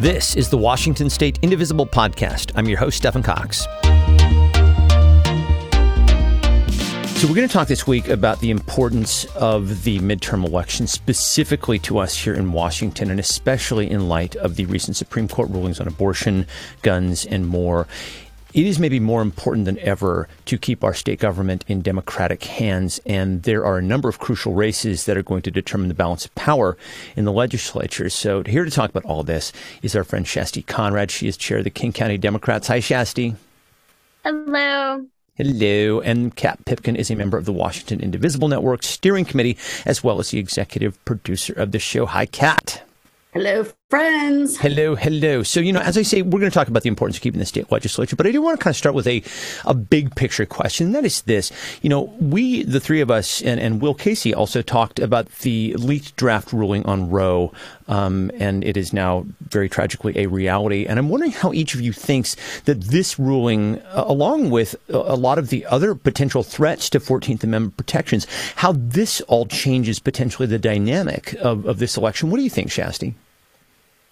This is the Washington State Indivisible Podcast. I'm your host, Stephen Cox. So, we're going to talk this week about the importance of the midterm election, specifically to us here in Washington, and especially in light of the recent Supreme Court rulings on abortion, guns, and more. It is maybe more important than ever to keep our state government in Democratic hands, and there are a number of crucial races that are going to determine the balance of power in the legislature. So, here to talk about all this is our friend Shasti Conrad. She is chair of the King County Democrats. Hi, Shasti. Hello. Hello. And Kat Pipkin is a member of the Washington Indivisible Network Steering Committee, as well as the executive producer of the show. Hi, Kat. Hello, friends. Hello, hello. So, you know, as I say, we're going to talk about the importance of keeping the state legislature, but I do want to kind of start with a, a big picture question. And that is this. You know, we, the three of us, and, and Will Casey also talked about the leaked draft ruling on Roe, um, and it is now very tragically a reality. And I'm wondering how each of you thinks that this ruling, uh, along with a lot of the other potential threats to 14th Amendment protections, how this all changes potentially the dynamic of, of this election. What do you think, Shasti?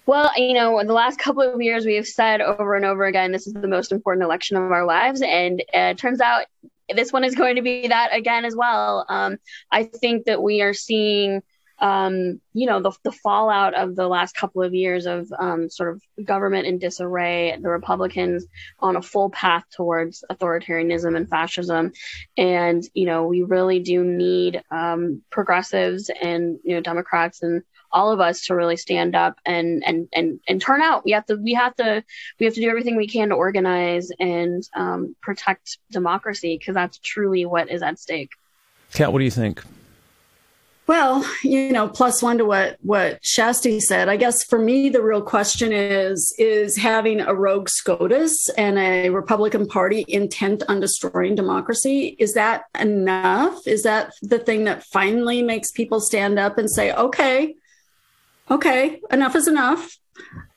Well, you know, the last couple of years, we have said over and over again, this is the most important election of our lives. And uh, it turns out this one is going to be that again as well. Um, I think that we are seeing, um, you know, the, the, fallout of the last couple of years of um, sort of government in disarray, the Republicans on a full path towards authoritarianism and fascism. And, you know, we really do need um, progressives and, you know, Democrats and all of us to really stand up and and and and turn out. We have to we have to we have to do everything we can to organize and um, protect democracy because that's truly what is at stake. Kat, what do you think? Well, you know, plus one to what what Shasti said. I guess for me, the real question is: is having a rogue SCOTUS and a Republican Party intent on destroying democracy is that enough? Is that the thing that finally makes people stand up and say, "Okay, okay, enough is enough.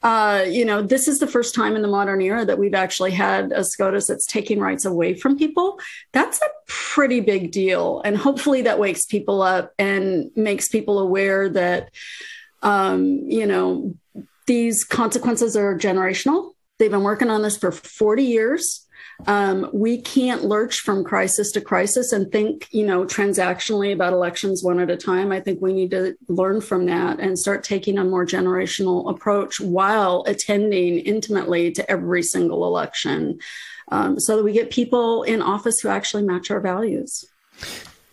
Uh, you know, this is the first time in the modern era that we've actually had a SCOTUS that's taking rights away from people. That's a pretty big deal. And hopefully that wakes people up and makes people aware that, um, you know, these consequences are generational. They've been working on this for 40 years. Um, we can't lurch from crisis to crisis and think, you know, transactionally about elections one at a time. I think we need to learn from that and start taking a more generational approach while attending intimately to every single election um, so that we get people in office who actually match our values.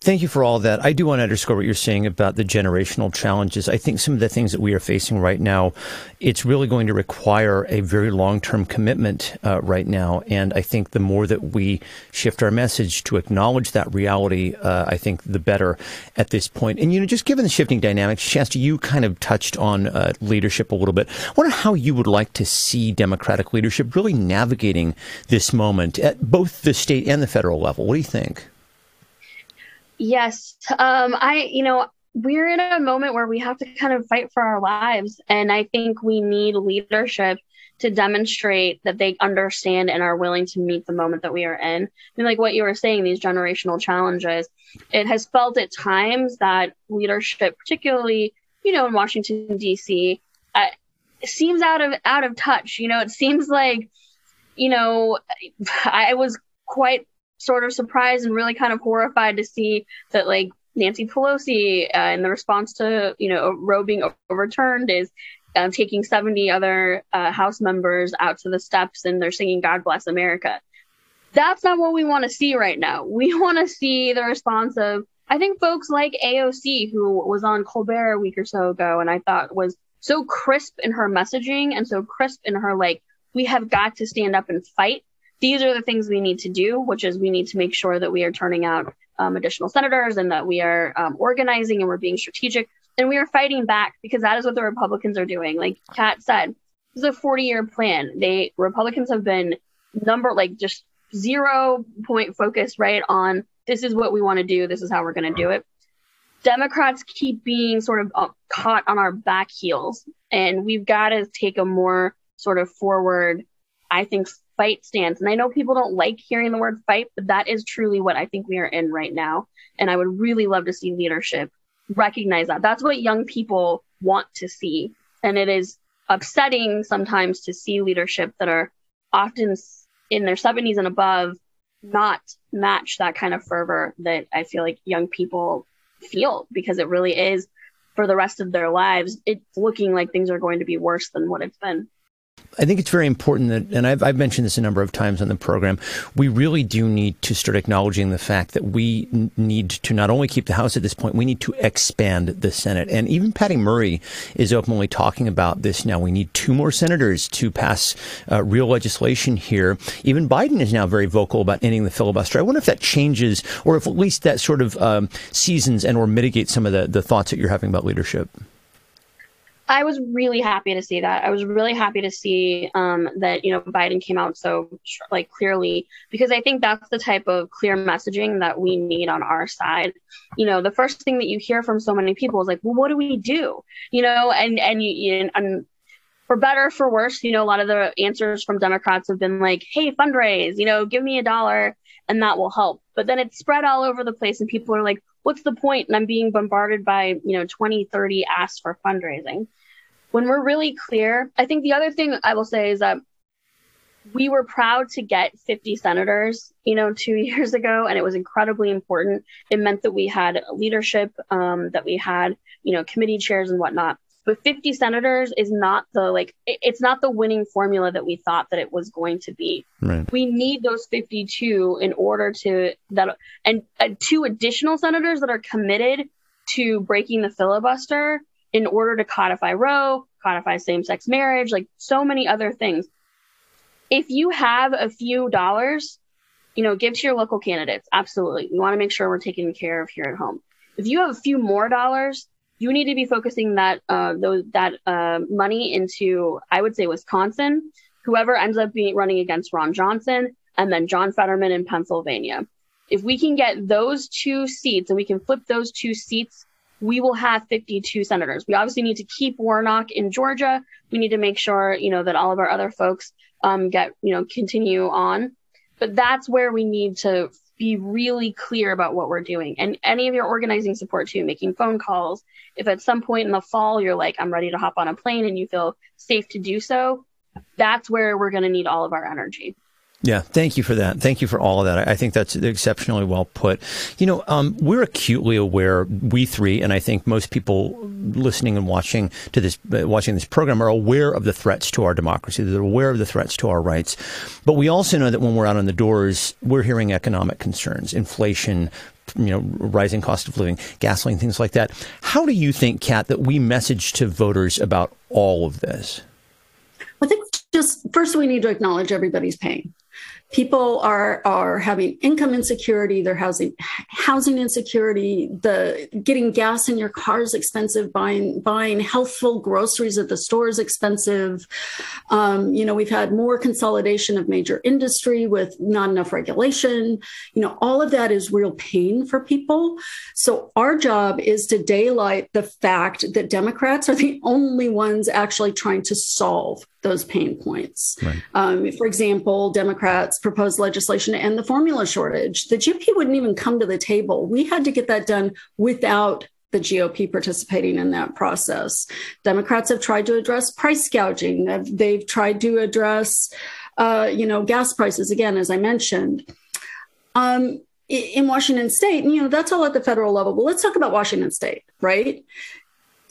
Thank you for all that. I do want to underscore what you're saying about the generational challenges. I think some of the things that we are facing right now, it's really going to require a very long term commitment uh, right now. And I think the more that we shift our message to acknowledge that reality, uh, I think the better at this point. And, you know, just given the shifting dynamics, Shasti, you kind of touched on uh, leadership a little bit. I wonder how you would like to see Democratic leadership really navigating this moment at both the state and the federal level. What do you think? Yes. Um, I, you know, we're in a moment where we have to kind of fight for our lives. And I think we need leadership to demonstrate that they understand and are willing to meet the moment that we are in. And like what you were saying, these generational challenges, it has felt at times that leadership, particularly, you know, in Washington, D.C., uh, seems out of out of touch. You know, it seems like, you know, I was quite sort of surprised and really kind of horrified to see that like Nancy Pelosi, uh, in the response to you know Roe being overturned, is uh, taking 70 other uh, House members out to the steps and they're singing "God Bless America." That's not what we want to see right now. We want to see the response of I think folks like AOC, who was on Colbert a week or so ago, and I thought was so crisp in her messaging and so crisp in her like, we have got to stand up and fight these are the things we need to do, which is we need to make sure that we are turning out um, additional senators and that we are um, organizing and we're being strategic and we are fighting back because that is what the Republicans are doing. Like Kat said, this is a 40 year plan. They Republicans have been number like just zero point focus right on this is what we want to do. This is how we're going to do it. Democrats keep being sort of uh, caught on our back heels, and we've got to take a more sort of forward, I think, fight stance. And I know people don't like hearing the word fight, but that is truly what I think we are in right now. And I would really love to see leadership recognize that. That's what young people want to see. And it is upsetting sometimes to see leadership that are often in their 70s and above not match that kind of fervor that I feel like young people feel because it really is for the rest of their lives. It's looking like things are going to be worse than what it's been. I think it's very important that, and I've, I've, mentioned this a number of times on the program, we really do need to start acknowledging the fact that we n- need to not only keep the House at this point, we need to expand the Senate. And even Patty Murray is openly talking about this now. We need two more senators to pass uh, real legislation here. Even Biden is now very vocal about ending the filibuster. I wonder if that changes, or if at least that sort of um, seasons and or mitigates some of the, the thoughts that you're having about leadership. I was really happy to see that. I was really happy to see um, that you know Biden came out so like clearly because I think that's the type of clear messaging that we need on our side. You know, the first thing that you hear from so many people is like, "Well, what do we do?" You know, and and you and for better for worse, you know, a lot of the answers from Democrats have been like, "Hey, fundraise," you know, give me a dollar and that will help. But then it's spread all over the place and people are like, what's the point? And I'm being bombarded by, you know, 20, 30 asks for fundraising when we're really clear, I think the other thing I will say is that we were proud to get 50 senators, you know, two years ago, and it was incredibly important. It meant that we had leadership, um, that we had, you know, committee chairs and whatnot. But 50 senators is not the like, it's not the winning formula that we thought that it was going to be. Right. We need those 52 in order to that, and uh, two additional senators that are committed to breaking the filibuster in order to codify Roe, codify same sex marriage, like so many other things. If you have a few dollars, you know, give to your local candidates. Absolutely. We want to make sure we're taken care of here at home. If you have a few more dollars, you need to be focusing that uh, those that uh, money into, I would say, Wisconsin. Whoever ends up being running against Ron Johnson, and then John Fetterman in Pennsylvania. If we can get those two seats and we can flip those two seats we will have 52 senators. We obviously need to keep Warnock in Georgia. We need to make sure, you know, that all of our other folks um, get, you know, continue on. But that's where we need to be really clear about what we're doing. And any of your organizing support too, making phone calls. If at some point in the fall you're like, I'm ready to hop on a plane and you feel safe to do so, that's where we're going to need all of our energy. Yeah, thank you for that. Thank you for all of that. I think that's exceptionally well put. You know, um, we're acutely aware, we three, and I think most people listening and watching to this, uh, watching this program, are aware of the threats to our democracy. They're aware of the threats to our rights. But we also know that when we're out on the doors, we're hearing economic concerns, inflation, you know, rising cost of living, gasoline, things like that. How do you think, Kat, that we message to voters about all of this? I think just first we need to acknowledge everybody's pain. People are are having income insecurity they're housing housing insecurity the getting gas in your car is expensive buying buying healthful groceries at the store is expensive. Um, you know we've had more consolidation of major industry with not enough regulation. You know all of that is real pain for people. So our job is to daylight the fact that democrats are the only ones actually trying to solve those pain points. Right. Um, for example, Democrats proposed legislation to end the formula shortage. The GOP wouldn't even come to the table. We had to get that done without the GOP participating in that process. Democrats have tried to address price gouging. They've tried to address, uh, you know, gas prices again, as I mentioned. Um, in Washington State, you know, that's all at the federal level. But let's talk about Washington State, right?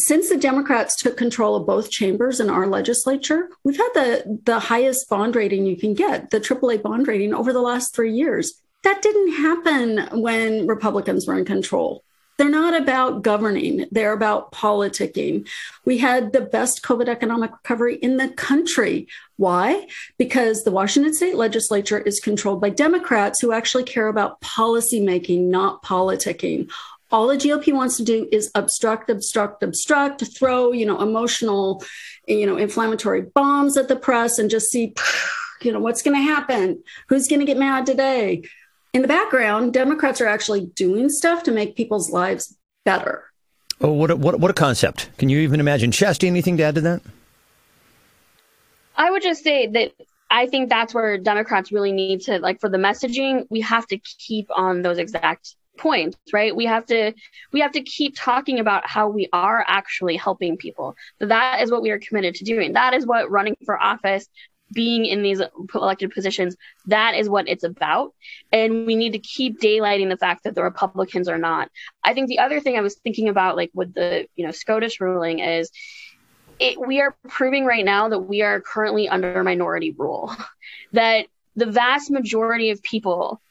Since the Democrats took control of both chambers in our legislature, we've had the, the highest bond rating you can get, the AAA bond rating over the last three years. That didn't happen when Republicans were in control. They're not about governing, they're about politicking. We had the best COVID economic recovery in the country. Why? Because the Washington state legislature is controlled by Democrats who actually care about policymaking, not politicking all the GOP wants to do is obstruct, obstruct, obstruct, throw, you know, emotional, you know, inflammatory bombs at the press and just see, you know, what's going to happen? Who's going to get mad today? In the background, Democrats are actually doing stuff to make people's lives better. Oh, what a, what, what a concept. Can you even imagine? Shasti, anything to add to that? I would just say that I think that's where Democrats really need to, like, for the messaging, we have to keep on those exact points right? We have to we have to keep talking about how we are actually helping people. That is what we are committed to doing. That is what running for office being in these elected positions that is what it's about. And we need to keep daylighting the fact that the republicans are not. I think the other thing i was thinking about like with the you know scotus ruling is it, we are proving right now that we are currently under minority rule. That the vast majority of people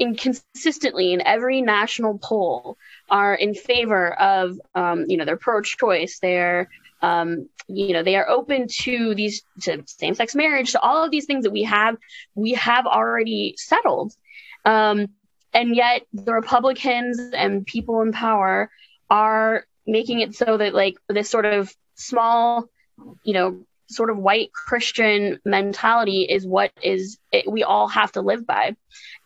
inconsistently in every national poll are in favor of um, you know they're pro-choice they're um, you know they are open to these to same-sex marriage to all of these things that we have we have already settled. Um, and yet the republicans and people in power are making it so that like this sort of small you know sort of white Christian mentality is what is it, we all have to live by.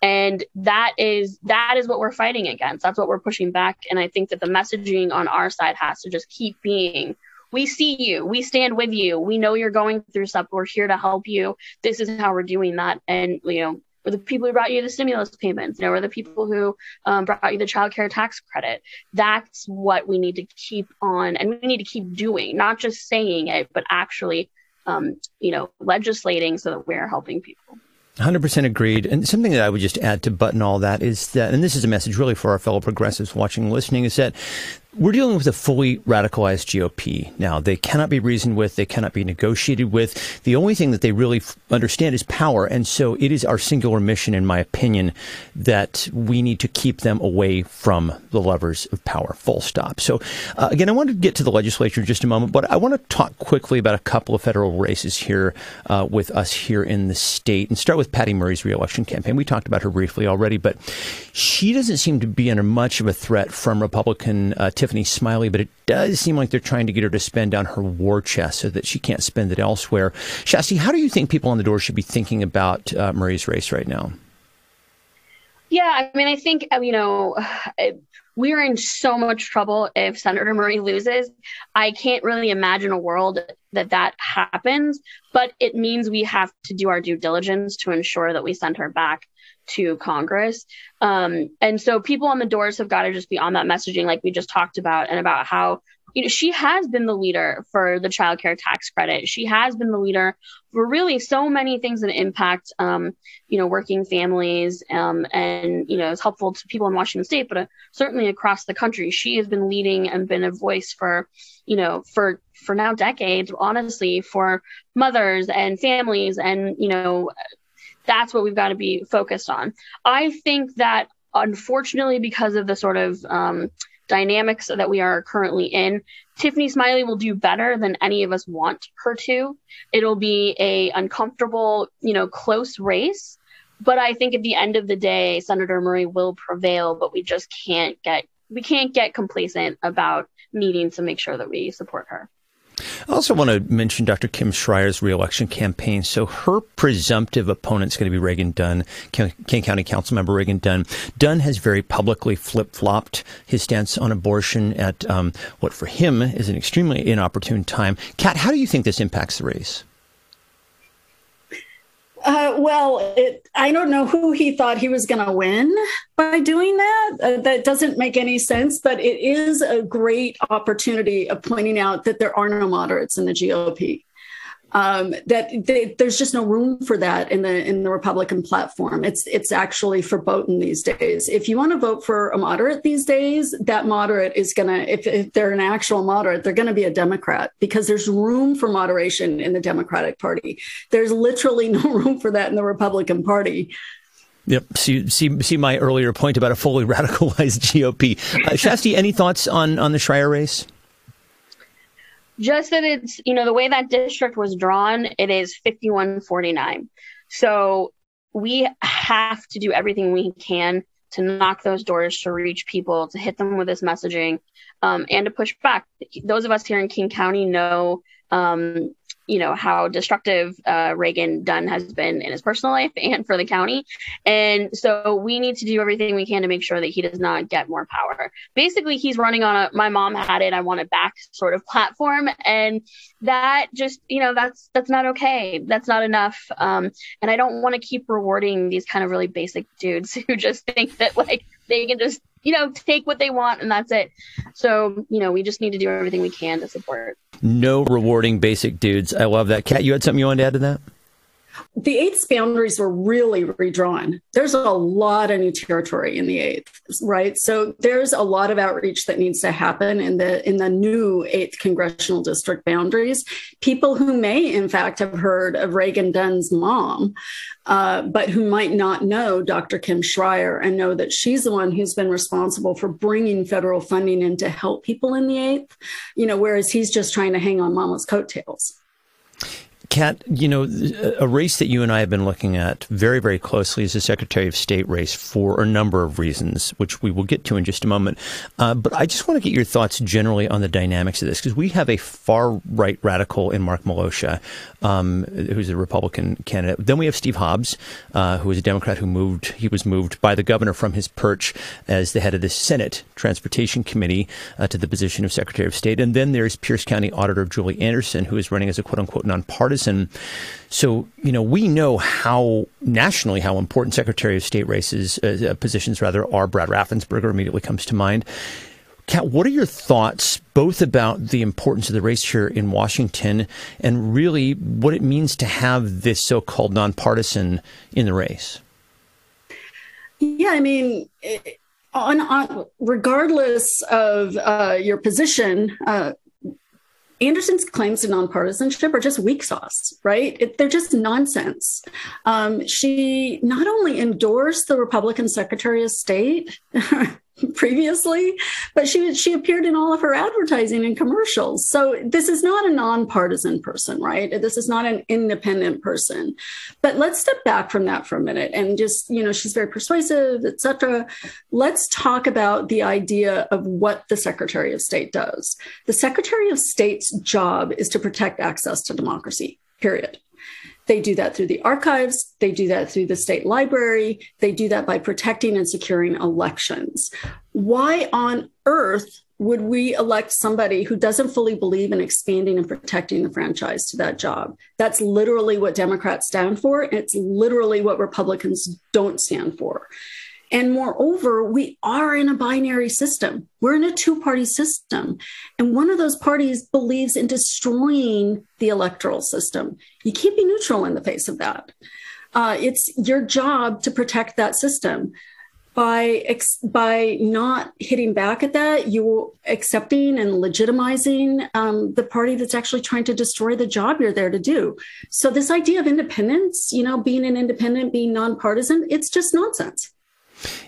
And that is that is what we're fighting against. That's what we're pushing back. And I think that the messaging on our side has to just keep being we see you, we stand with you, we know you're going through stuff, we're here to help you. This is how we're doing that. And you know, or the people who brought you the stimulus payments, you know, or the people who um, brought you the child care tax credit. That's what we need to keep on, and we need to keep doing, not just saying it, but actually, um, you know, legislating so that we're helping people. 100% agreed. And something that I would just add to button all that is that, and this is a message really for our fellow progressives watching and listening, is that we're dealing with a fully radicalized GOP now. They cannot be reasoned with. They cannot be negotiated with. The only thing that they really f- understand is power. And so it is our singular mission, in my opinion, that we need to keep them away from the levers of power, full stop. So, uh, again, I want to get to the legislature in just a moment, but I want to talk quickly about a couple of federal races here uh, with us here in the state and start with Patty Murray's reelection campaign. We talked about her briefly already, but she doesn't seem to be under much of a threat from Republican uh, Tiffany Smiley, but it does seem like they're trying to get her to spend down her war chest so that she can't spend it elsewhere. Shasti, how do you think people on the door should be thinking about uh, Murray's race right now? Yeah, I mean, I think, uh, you know, we're in so much trouble if Senator Murray loses. I can't really imagine a world that that happens, but it means we have to do our due diligence to ensure that we send her back to Congress. Um, and so people on the doors have got to just be on that messaging, like we just talked about, and about how you know she has been the leader for the child care tax credit. She has been the leader for really so many things that impact um, you know working families um, and you know it's helpful to people in Washington State, but uh, certainly across the country. She has been leading and been a voice for you know for for now decades honestly for mothers and families and you know that's what we've got to be focused on. I think that unfortunately, because of the sort of um, dynamics that we are currently in, Tiffany Smiley will do better than any of us want her to. It'll be a uncomfortable, you know, close race. But I think at the end of the day, Senator Murray will prevail, but we just can't get we can't get complacent about needing to make sure that we support her. I also want to mention Dr. Kim Schrier's reelection campaign. So her presumptive opponent is going to be Reagan Dunn, King County Council member Reagan Dunn. Dunn has very publicly flip flopped his stance on abortion at um, what for him is an extremely inopportune time. Kat, how do you think this impacts the race? Uh, well, it, I don't know who he thought he was going to win by doing that. Uh, that doesn't make any sense, but it is a great opportunity of pointing out that there are no moderates in the GOP um, that they, there's just no room for that in the in the Republican platform. It's it's actually verboten these days. If you want to vote for a moderate these days, that moderate is gonna if, if they're an actual moderate, they're to be a Democrat because there's room for moderation in the Democratic Party. There's literally no room for that in the Republican Party. Yep. See, see, see my earlier point about a fully radicalized GOP. Uh, Shasti, any thoughts on on the Schrier race? Just that it's you know the way that district was drawn it is 5149 so we have to do everything we can to knock those doors to reach people to hit them with this messaging um, and to push back. Those of us here in king county know um, you know how destructive uh, Reagan Dunn has been in his personal life and for the county, and so we need to do everything we can to make sure that he does not get more power. Basically, he's running on a "my mom had it, I want it back" sort of platform, and that just you know that's that's not okay. That's not enough, um, and I don't want to keep rewarding these kind of really basic dudes who just think that like they can just you know take what they want and that's it. So you know we just need to do everything we can to support. No rewarding basic dudes. I love that. Kat, you had something you wanted to add to that? The eighth's boundaries were really redrawn. There's a lot of new territory in the eighth, right? So there's a lot of outreach that needs to happen in the in the new eighth congressional district boundaries. People who may, in fact, have heard of Reagan Dunn's mom, uh, but who might not know Dr. Kim Schrier and know that she's the one who's been responsible for bringing federal funding in to help people in the eighth. You know, whereas he's just trying to hang on mama's coattails. Kat, you know, a race that you and I have been looking at very, very closely is the Secretary of State race for a number of reasons, which we will get to in just a moment. Uh, but I just want to get your thoughts generally on the dynamics of this, because we have a far right radical in Mark Miloscia, um, who's a Republican candidate. Then we have Steve Hobbs, uh, who is a Democrat who moved, he was moved by the governor from his perch as the head of the Senate Transportation Committee uh, to the position of Secretary of State. And then there's Pierce County Auditor Julie Anderson, who is running as a quote unquote nonpartisan partisan. So, you know, we know how nationally how important Secretary of State races, uh, uh, positions rather, are. Brad Raffensperger immediately comes to mind. Kat, what are your thoughts both about the importance of the race here in Washington and really what it means to have this so called nonpartisan in the race? Yeah, I mean, on, on regardless of uh, your position, uh, Anderson's claims to nonpartisanship are just weak sauce, right? It, they're just nonsense. Um, she not only endorsed the Republican Secretary of State, previously, but she she appeared in all of her advertising and commercials. So this is not a nonpartisan person, right? This is not an independent person. But let's step back from that for a minute and just, you know, she's very persuasive, etc. Let's talk about the idea of what the Secretary of State does. The Secretary of State's job is to protect access to democracy. Period. They do that through the archives. They do that through the state library. They do that by protecting and securing elections. Why on earth would we elect somebody who doesn't fully believe in expanding and protecting the franchise to that job? That's literally what Democrats stand for. It's literally what Republicans don't stand for. And moreover, we are in a binary system. We're in a two party system. And one of those parties believes in destroying the electoral system. You can't be neutral in the face of that. Uh, it's your job to protect that system. By, ex- by not hitting back at that, you accepting and legitimizing um, the party that's actually trying to destroy the job you're there to do. So this idea of independence, you know, being an independent, being nonpartisan, it's just nonsense.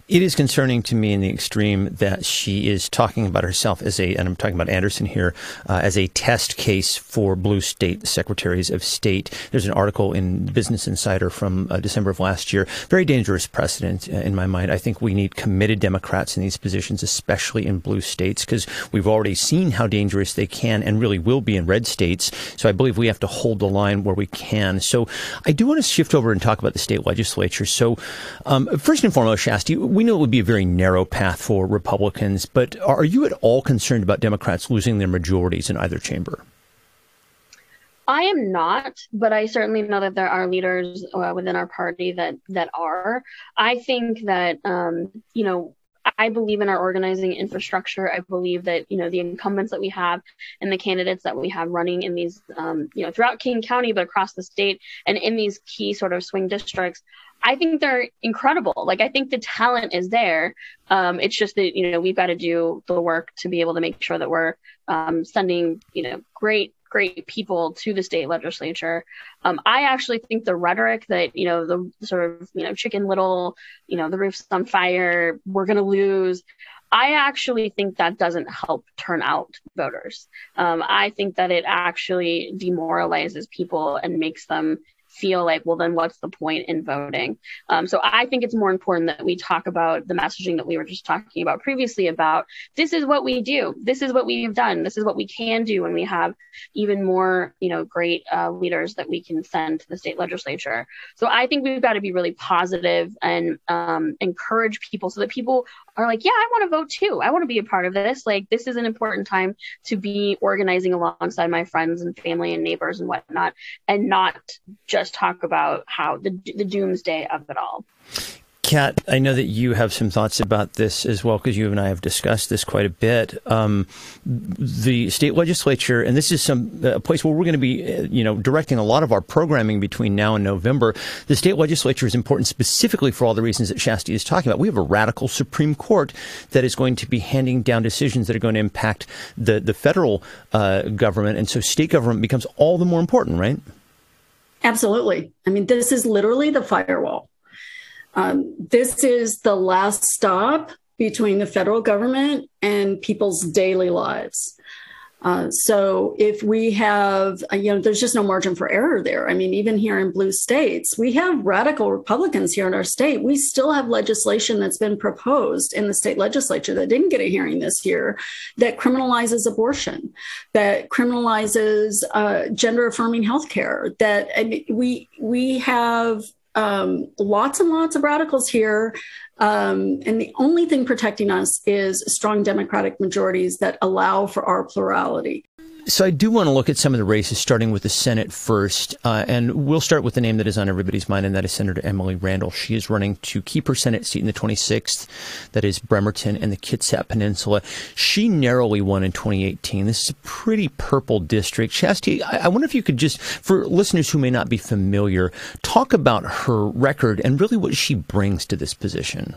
It is concerning to me in the extreme that she is talking about herself as a, and I'm talking about Anderson here, uh, as a test case for blue state secretaries of state. There's an article in Business Insider from uh, December of last year. Very dangerous precedent uh, in my mind. I think we need committed Democrats in these positions, especially in blue states, because we've already seen how dangerous they can and really will be in red states. So I believe we have to hold the line where we can. So I do want to shift over and talk about the state legislature. So um, first and foremost, Shasti, we know it would be a very narrow path for Republicans, but are you at all concerned about Democrats losing their majorities in either chamber? I am not, but I certainly know that there are leaders uh, within our party that that are. I think that um, you know I believe in our organizing infrastructure. I believe that you know the incumbents that we have and the candidates that we have running in these um, you know throughout King County, but across the state and in these key sort of swing districts I think they're incredible. Like I think the talent is there. Um, it's just that you know we've got to do the work to be able to make sure that we're um, sending you know great great people to the state legislature. Um, I actually think the rhetoric that you know the sort of you know Chicken Little, you know the roof's on fire, we're going to lose. I actually think that doesn't help turn out voters. Um, I think that it actually demoralizes people and makes them feel like, well, then what's the point in voting? Um, so I think it's more important that we talk about the messaging that we were just talking about previously about this is what we do, this is what we have done, this is what we can do when we have even more, you know, great uh, leaders that we can send to the state legislature. So I think we've got to be really positive and um, encourage people so that people are like, yeah, I want to vote too. I want to be a part of this. Like, this is an important time to be organizing alongside my friends and family and neighbors and whatnot, and not just talk about how the, the doomsday of it all. Kat, I know that you have some thoughts about this as well because you and I have discussed this quite a bit. Um, the state legislature, and this is some a place where we're going to be, uh, you know, directing a lot of our programming between now and November. The state legislature is important specifically for all the reasons that Shasti is talking about. We have a radical Supreme Court that is going to be handing down decisions that are going to impact the the federal uh, government, and so state government becomes all the more important, right? Absolutely. I mean, this is literally the firewall. Um, this is the last stop between the federal government and people's daily lives. Uh, so if we have, uh, you know, there's just no margin for error there. I mean, even here in blue states, we have radical Republicans here in our state. We still have legislation that's been proposed in the state legislature that didn't get a hearing this year that criminalizes abortion, that criminalizes uh, gender affirming healthcare. That I mean, we we have um, lots and lots of radicals here. Um, and the only thing protecting us is strong Democratic majorities that allow for our plurality. So I do want to look at some of the races, starting with the Senate first, uh, and we'll start with the name that is on everybody's mind, and that is Senator Emily Randall. She is running to keep her Senate seat in the 26th, that is Bremerton and the Kitsap Peninsula. She narrowly won in 2018. This is a pretty purple district. Shasti, I, I wonder if you could just, for listeners who may not be familiar, talk about her record and really what she brings to this position.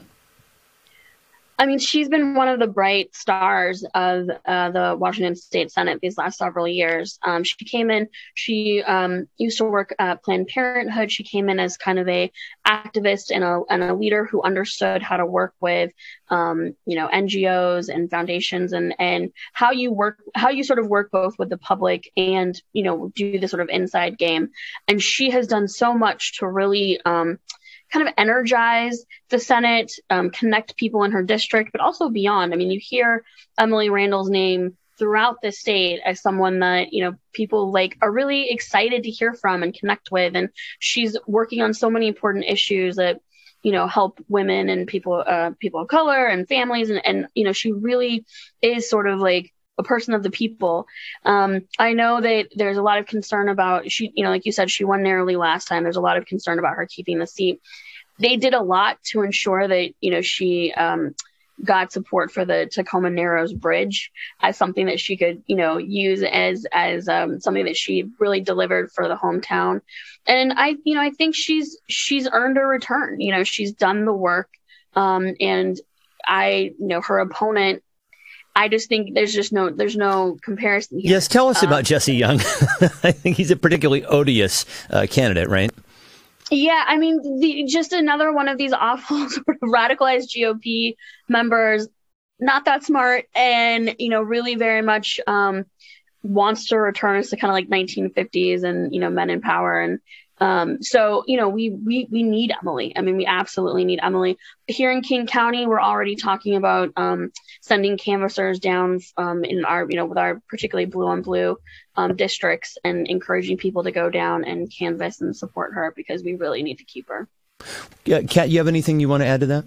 I mean, she's been one of the bright stars of uh, the Washington State Senate these last several years. Um, she came in. She um, used to work at Planned Parenthood. She came in as kind of a activist and a and a leader who understood how to work with, um, you know, NGOs and foundations and and how you work, how you sort of work both with the public and you know do the sort of inside game. And she has done so much to really um, kind of energize the Senate, um, connect people in her district, but also beyond. I mean, you hear Emily Randall's name throughout the state as someone that you know people like are really excited to hear from and connect with and she's working on so many important issues that you know help women and people uh, people of color and families and, and you know she really is sort of like a person of the people. Um, I know that there's a lot of concern about she, you know, like you said, she won narrowly last time. There's a lot of concern about her keeping the seat they did a lot to ensure that you know she um, got support for the Tacoma Narrows Bridge as something that she could you know use as as um, something that she really delivered for the hometown. And I you know I think she's she's earned a return. You know she's done the work, um, and I you know her opponent I just think there's just no there's no comparison. Here. Yes, tell us uh, about Jesse Young. I think he's a particularly odious uh, candidate, right? Yeah, I mean, the, just another one of these awful sort of radicalized GOP members, not that smart, and you know, really very much um, wants to return us to kind of like 1950s and you know, men in power and um, so you know, we we we need Emily. I mean, we absolutely need Emily. Here in King County, we're already talking about um, sending canvassers down um, in our you know with our particularly blue on blue um, districts and encouraging people to go down and canvass and support her because we really need to keep her. Yeah, Kat, you have anything you want to add to that?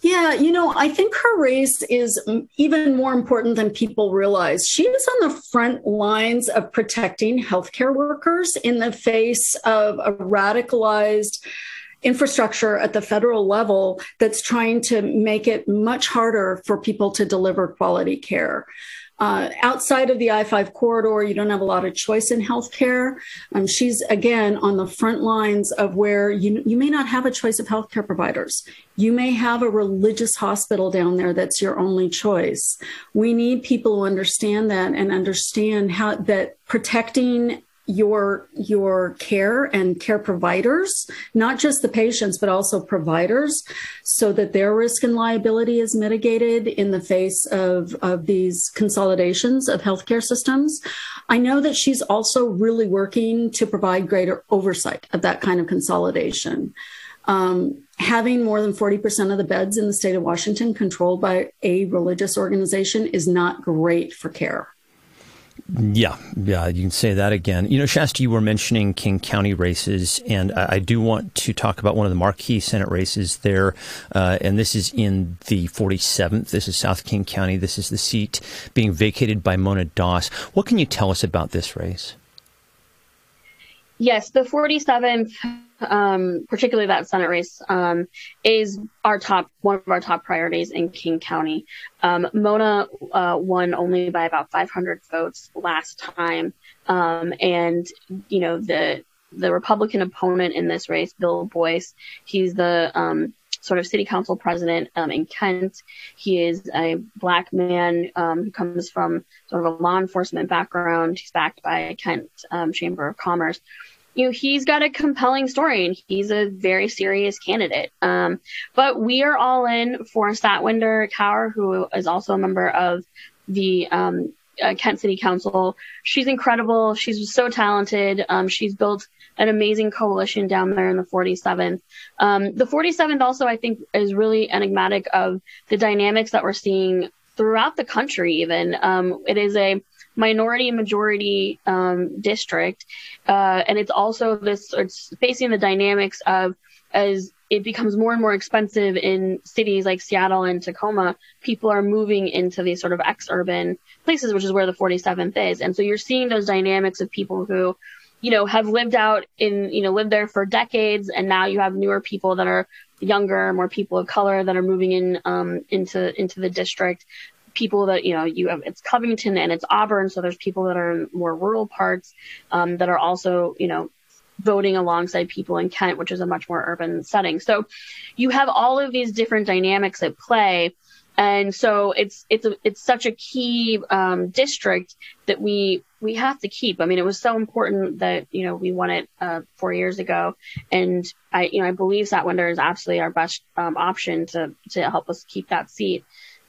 Yeah, you know, I think her race is even more important than people realize. She is on the front lines of protecting healthcare workers in the face of a radicalized infrastructure at the federal level that's trying to make it much harder for people to deliver quality care. Uh, outside of the I 5 corridor, you don't have a lot of choice in healthcare. Um, she's, again, on the front lines of where you, you may not have a choice of healthcare providers. You may have a religious hospital down there that's your only choice. We need people who understand that and understand how that protecting your your care and care providers not just the patients but also providers so that their risk and liability is mitigated in the face of of these consolidations of healthcare systems. I know that she's also really working to provide greater oversight of that kind of consolidation. Um, having more than 40% of the beds in the state of washington controlled by a religious organization is not great for care yeah, yeah, you can say that again. You know, Shasti, you were mentioning King County races, and I, I do want to talk about one of the marquee Senate races there, uh, and this is in the 47th. This is South King County. This is the seat being vacated by Mona Das. What can you tell us about this race? Yes, the 47th um, particularly that Senate race, um, is our top one of our top priorities in King County. Um, Mona uh, won only by about 500 votes last time, um, and you know the the Republican opponent in this race, Bill Boyce, he's the um, sort of city council president um, in Kent. He is a black man um, who comes from sort of a law enforcement background. He's backed by Kent um, Chamber of Commerce. You know, he's got a compelling story and he's a very serious candidate. Um, but we are all in for Satwinder Kaur, who is also a member of the um, uh, Kent City Council. She's incredible. She's so talented. Um, she's built an amazing coalition down there in the 47th. Um, the 47th also, I think, is really enigmatic of the dynamics that we're seeing throughout the country. Even um, it is a minority majority um, district, uh, and it's also this. It's facing the dynamics of as it becomes more and more expensive in cities like Seattle and Tacoma, people are moving into these sort of ex-urban places, which is where the 47th is. And so you're seeing those dynamics of people who you know, have lived out in, you know, lived there for decades, and now you have newer people that are younger, more people of color that are moving in um, into into the district. People that you know, you have it's Covington and it's Auburn, so there's people that are in more rural parts um, that are also, you know, voting alongside people in Kent, which is a much more urban setting. So you have all of these different dynamics at play and so it's it's a, it's such a key um, district that we we have to keep. I mean, it was so important that you know we won it uh, four years ago, and I you know I believe Satwinder is absolutely our best um, option to to help us keep that seat.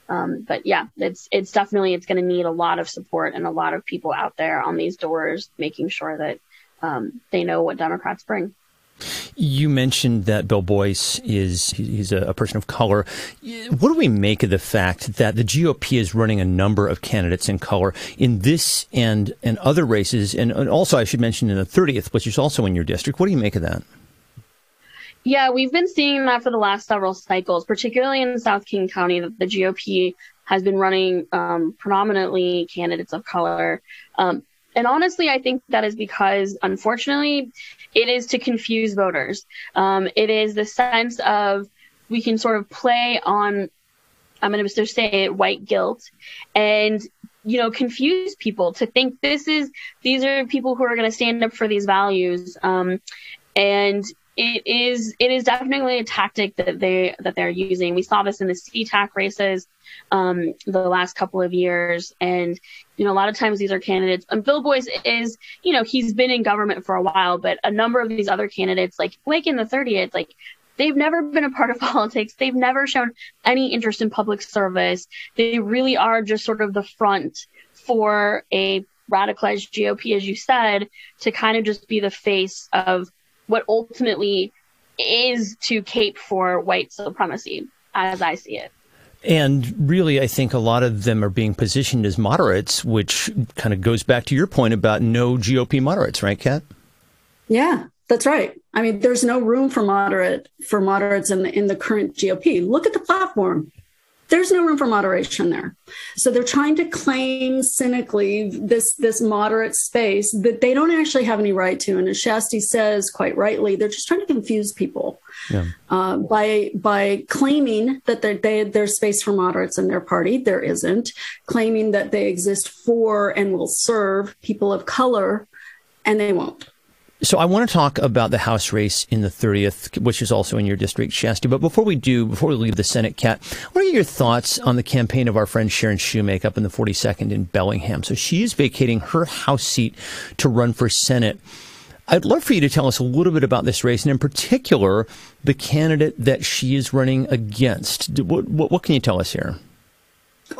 Um, but yeah, it's it's definitely it's going to need a lot of support and a lot of people out there on these doors, making sure that um, they know what Democrats bring. You mentioned that Bill Boyce is he's a, person of color. What do we make of the fact that the GOP is running a number of candidates in color in this and and other races, and also I should mention in the 30th, which is also in your district. What do you make of that? Yeah, we've been seeing that for the last several cycles, particularly in South King County, that the GOP has been running um, predominantly candidates of color. Um, and honestly, I think that is because, unfortunately, it is to confuse voters. Um, it is the sense of we can sort of play on, I'm going to say it, white guilt, and you know, confuse people to think this is these are people who are going to stand up for these values. Um, and it is it is definitely a tactic that they that they're using. We saw this in the SeaTac races um, the last couple of years, and you know a lot of times these are candidates. And Bill Boyce is you know he's been in government for a while, but a number of these other candidates like Blake in the 30th, like they've never been a part of politics. They've never shown any interest in public service. They really are just sort of the front for a radicalized GOP, as you said, to kind of just be the face of what ultimately is to cape for white supremacy, as I see it. And really, I think a lot of them are being positioned as moderates, which kind of goes back to your point about no GOP moderates, right, Kat? Yeah, that's right. I mean, there's no room for moderate for moderates in the in the current GOP. Look at the platform there's no room for moderation there. So they're trying to claim cynically this this moderate space that they don't actually have any right to. And as Shasti says quite rightly, they're just trying to confuse people yeah. uh, by by claiming that they, there's space for moderates in their party. There isn't. Claiming that they exist for and will serve people of color, and they won't. So I want to talk about the House race in the 30th, which is also in your district, Shasti. But before we do, before we leave the Senate, Kat, what are your thoughts on the campaign of our friend Sharon Shewmake up in the 42nd in Bellingham? So she is vacating her House seat to run for Senate. I'd love for you to tell us a little bit about this race, and in particular, the candidate that she is running against. What, what, what can you tell us here?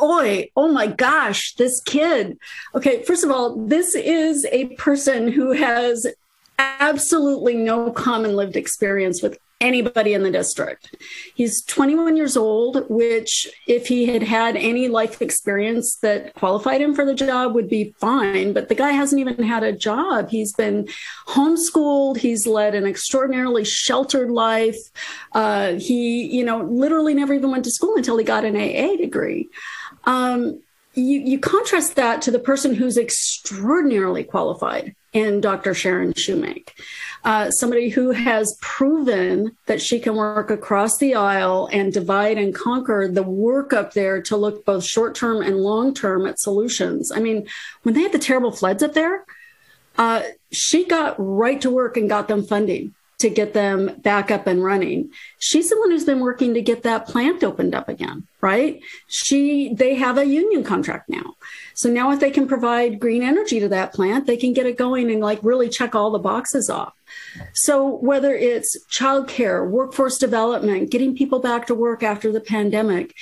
Oi, oh my gosh, this kid. Okay, first of all, this is a person who has absolutely no common lived experience with anybody in the district. He's 21 years old, which, if he had had any life experience that qualified him for the job, would be fine. But the guy hasn't even had a job. He's been homeschooled. He's led an extraordinarily sheltered life. Uh, he, you know, literally never even went to school until he got an AA degree. Um, you, you contrast that to the person who's extraordinarily qualified in Dr. Sharon Shewmake. Uh, somebody who has proven that she can work across the aisle and divide and conquer the work up there to look both short term and long term at solutions. I mean, when they had the terrible floods up there, uh, she got right to work and got them funding to get them back up and running. She's the one who's been working to get that plant opened up again, right? She they have a union contract now. So now if they can provide green energy to that plant, they can get it going and like really check all the boxes off. So whether it's childcare, workforce development, getting people back to work after the pandemic,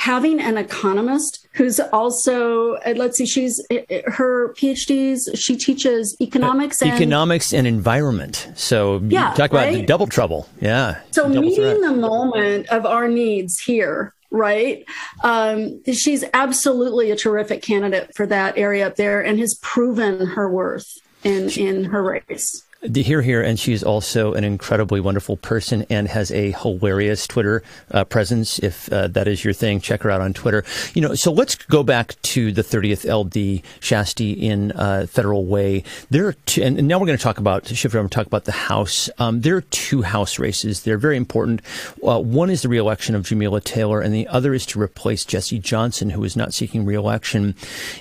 having an economist who's also uh, let's see she's uh, uh, her phds she teaches economics and economics and environment so yeah, talk about right? double trouble yeah so meeting threat. the moment of our needs here right? Um, she's absolutely a terrific candidate for that area up there and has proven her worth in in her race here here and she's also an incredibly wonderful person and has a hilarious twitter uh, presence if uh, that is your thing. Check her out on twitter. You know so let's go back to the 30th ld shasti in uh, federal way. There are two and now we're going to talk about shift and talk about the house. Um, there are two house races. They're very important. Uh, one is the reelection of jamila taylor and the other is to replace jesse johnson who is not seeking reelection.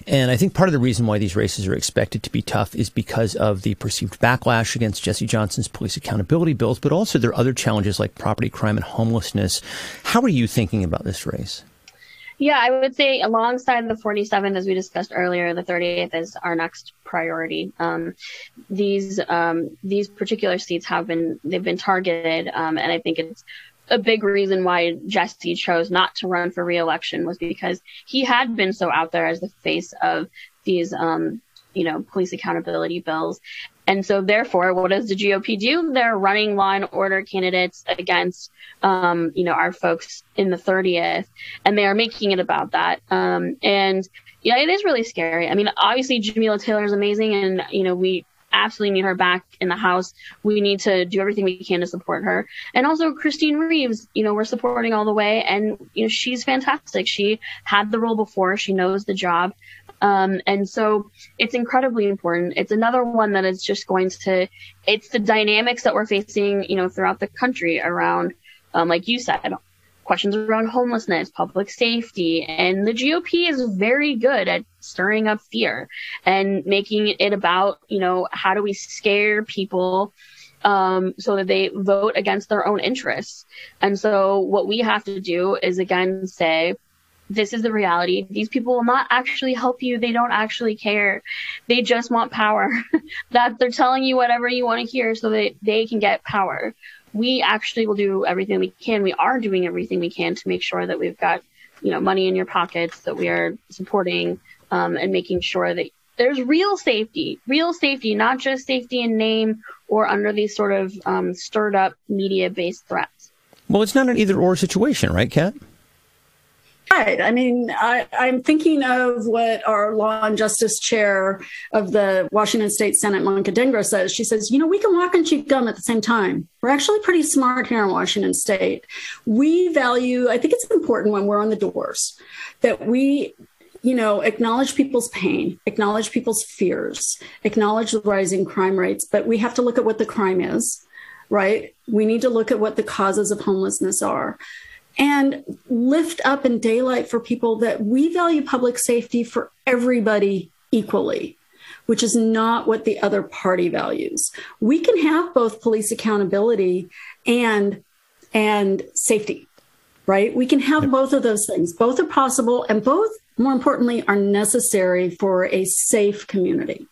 And i think part of the reason why these races are expected to be tough is because of the perceived backlash backlash against Jesse Johnson's police accountability bills, but also there are other challenges like property crime and homelessness. How are you thinking about this race? Yeah, I would say alongside the 47th, as we discussed earlier, the 38th is our next priority. Um, these um, these particular seats have been they've been targeted, um, and I think it's a big reason why Jesse chose not to run for reelection was because he had been so out there as the face of these um, you know, police accountability bills. And so therefore, what does the GOP do? They're running law and order candidates against, um, you know, our folks in the 30th, and they are making it about that. Um, and yeah, it is really scary. I mean, obviously Jamila Taylor is amazing, and you know, we absolutely need her back in the house. We need to do everything we can to support her. And also Kristine Reeves, you know, we're supporting all the way and you know, she's fantastic. She had the role before, she knows the job. Um, and so it's incredibly important. It's another one that is just going to, it's the dynamics that we're facing, you know, throughout the country around, um, like you said, questions around homelessness, public safety, and the GOP is very good at stirring up fear and making it about, you know, how do we scare people um, so that they vote against their own interests. And so what we have to do is again say, this is the reality. These people will not actually help you. They don't actually care. They just want power. that they're telling you whatever you want to hear so that they can get power. We actually will do everything we can. We are doing everything we can to make sure that we've got, you know, money in your pockets, that we are supporting um, and making sure that there's real safety, real safety, not just safety in name or under these sort of um, stirred up media based threats. Well, it's not an either or situation, right, Kat? Right. I mean, I, am thinking of what our law and justice chair of the Washington State Senate, Manka Dhingra, says. She says, you know, we can walk and chew gum at the same time. We're actually pretty smart here in Washington State. We value, I think it's important when we're on the doors that we you know, acknowledge people's pain, acknowledge people's fears, acknowledge the rising crime rates, but we have to look at what the crime is, right? We need to look at what the causes of homelessness are and lift up in daylight for people that we value public safety for everybody equally which is not what the other party values. We can have both police accountability and and safety right? We can have both of those things. Both are possible and both more importantly are necessary for a safe community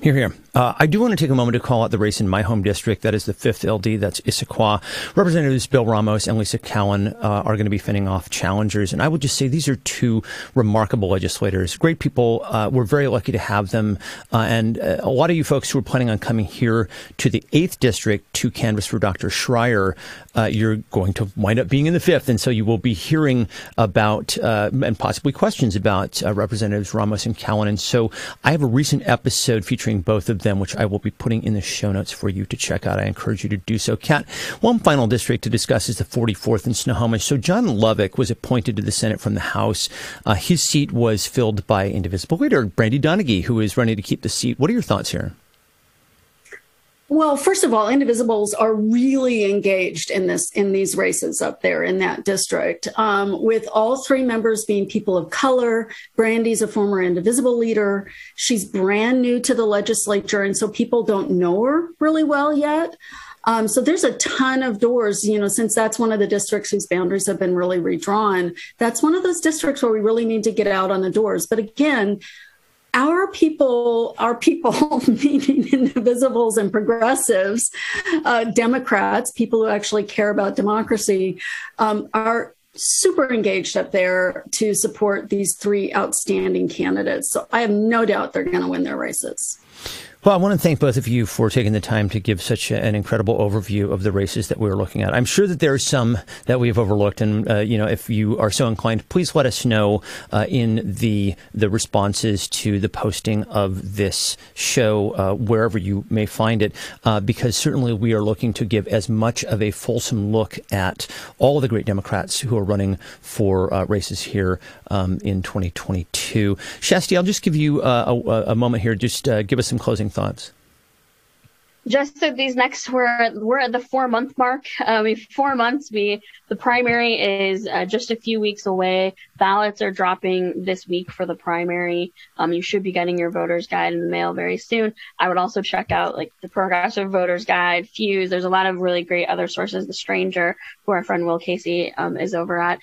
here, here. Uh, I do want to take a moment to call out the race in my home district. That is the 5th LD. That's Issaquah. Representatives Bill Ramos and Lisa Callan uh, are going to be fending off challengers. And I would just say these are two remarkable legislators. Great people. Uh, we're very lucky to have them. Uh, and uh, a lot of you folks who are planning on coming here to the 8th district to canvass for Dr. Schrier, uh, you're going to wind up being in the 5th. And so you will be hearing about and possibly questions about Representatives Ramos and Callan. And so I have a recent episode featuring both of them, which I will be putting in the show notes for you to check out. I encourage you to do so. Kat, one final district to discuss is the 44th in Snohomish. So John Lovick was appointed to the Senate from the House. Uh, his seat was filled by indivisible leader Brandy Donaghy, who is running to keep the seat. What are your thoughts here? Well, first of all, indivisibles are really engaged in this in these races up there in that district. Um, with all three members being people of color, Brandy's a former indivisible leader. She's brand new to the legislature, and so people don't know her really well yet. Um, so there's a ton of doors, you know, since that's one of the districts whose boundaries have been really redrawn. That's one of those districts where we really need to get out on the doors. But again, our people, our people, meaning indivisibles and progressives, uh, Democrats, people who actually care about democracy, um, are super engaged up there to support these three outstanding candidates. So I have no doubt they're going to win their races. Well, I want to thank both of you for taking the time to give such an incredible overview of the races that we are looking at. I'm sure that there are some that we have overlooked, and uh, you know, if you are so inclined, please let us know uh, in the the responses to the posting of this show uh, wherever you may find it, uh, because certainly we are looking to give as much of a fulsome look at all the great Democrats who are running for uh, races here um, in 2022. Shasti, I'll just give you uh, a, a, moment here. Just give us some closing thoughts? Just so these next, we're we're at the four month mark. Uh, we four months. We the primary is uh, just a few weeks away. Ballots are dropping this week for the primary. Um, you should be getting your voters guide in the mail very soon. I would also check out like the Progressive Voters Guide, Fuse. There's a lot of really great other sources. The Stranger, who our friend Will Casey um, is over at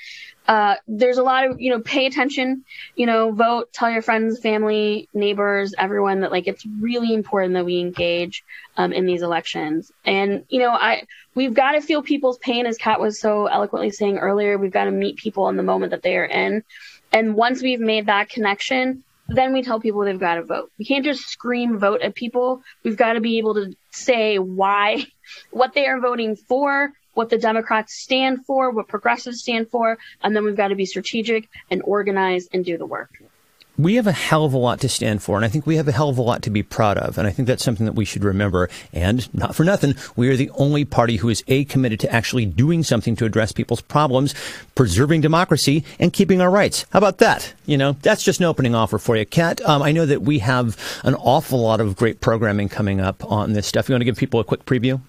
uh, there's a lot of you know pay attention you know vote tell your friends family neighbors everyone that like it's really important that we engage um, in these elections and you know i we've got to feel people's pain as kat was so eloquently saying earlier. We've got to meet people in the moment that they are in. And once we've made that connection then we tell people they've got to vote. We can't just scream vote at people. We've got to be able to say why what they are voting for what the Democrats stand for, what progressives stand for, and then we've got to be strategic and organize and do the work. We have a hell of a lot to stand for, and I think we have a hell of a lot to be proud of. And I think that's something that we should remember. And not for nothing, we are the only party who is A, committed to actually doing something to address people's problems, preserving democracy, and keeping our rights. How about that? You know, that's just an opening offer for you. Kat, um, I know that we have an awful lot of great programming coming up on this stuff. You want to give people a quick preview?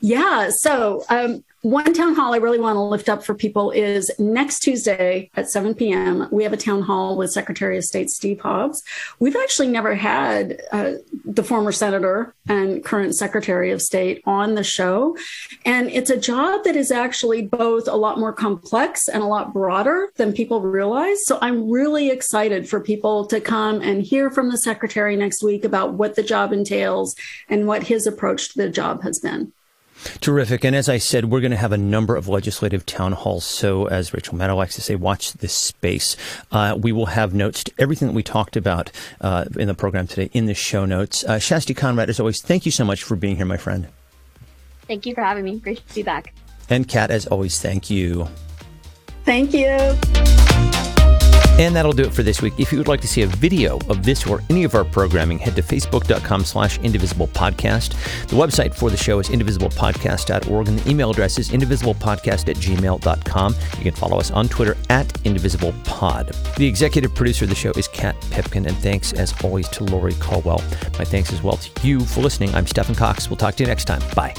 Yeah. So, um, one town hall I really want to lift up for people is next Tuesday at 7 p.m. We have a town hall with Secretary of State Steve Hobbs. We've actually never had uh, the former senator and current Secretary of State on the show. And it's a job that is actually both a lot more complex and a lot broader than people realize. So I'm really excited for people to come and hear from the Secretary next week about what the job entails and what his approach to the job has been. Terrific. And as I said, we're going to have a number of legislative town halls. So, as Rachel Maddow likes to say, watch this space. Uh, we will have notes to everything that we talked about uh, in the program today in the show notes. Uh, Shasti Conrad, as always, thank you so much for being here, my friend. Thank you for having me. Great to be back. And Kat, as always, thank you. Thank you. And that'll do it for this week. If you would like to see a video of this or any of our programming, head to facebook.com slash indivisible podcast. The website for the show is indivisiblepodcast.org and the email address is indivisiblepodcast at gmail.com. You can follow us on Twitter at indivisiblepod. The executive producer of the show is Kat Pipkin, and thanks as always to Lori Caldwell. My thanks as well to you for listening. I'm Stephen Cox. We'll talk to you next time. Bye.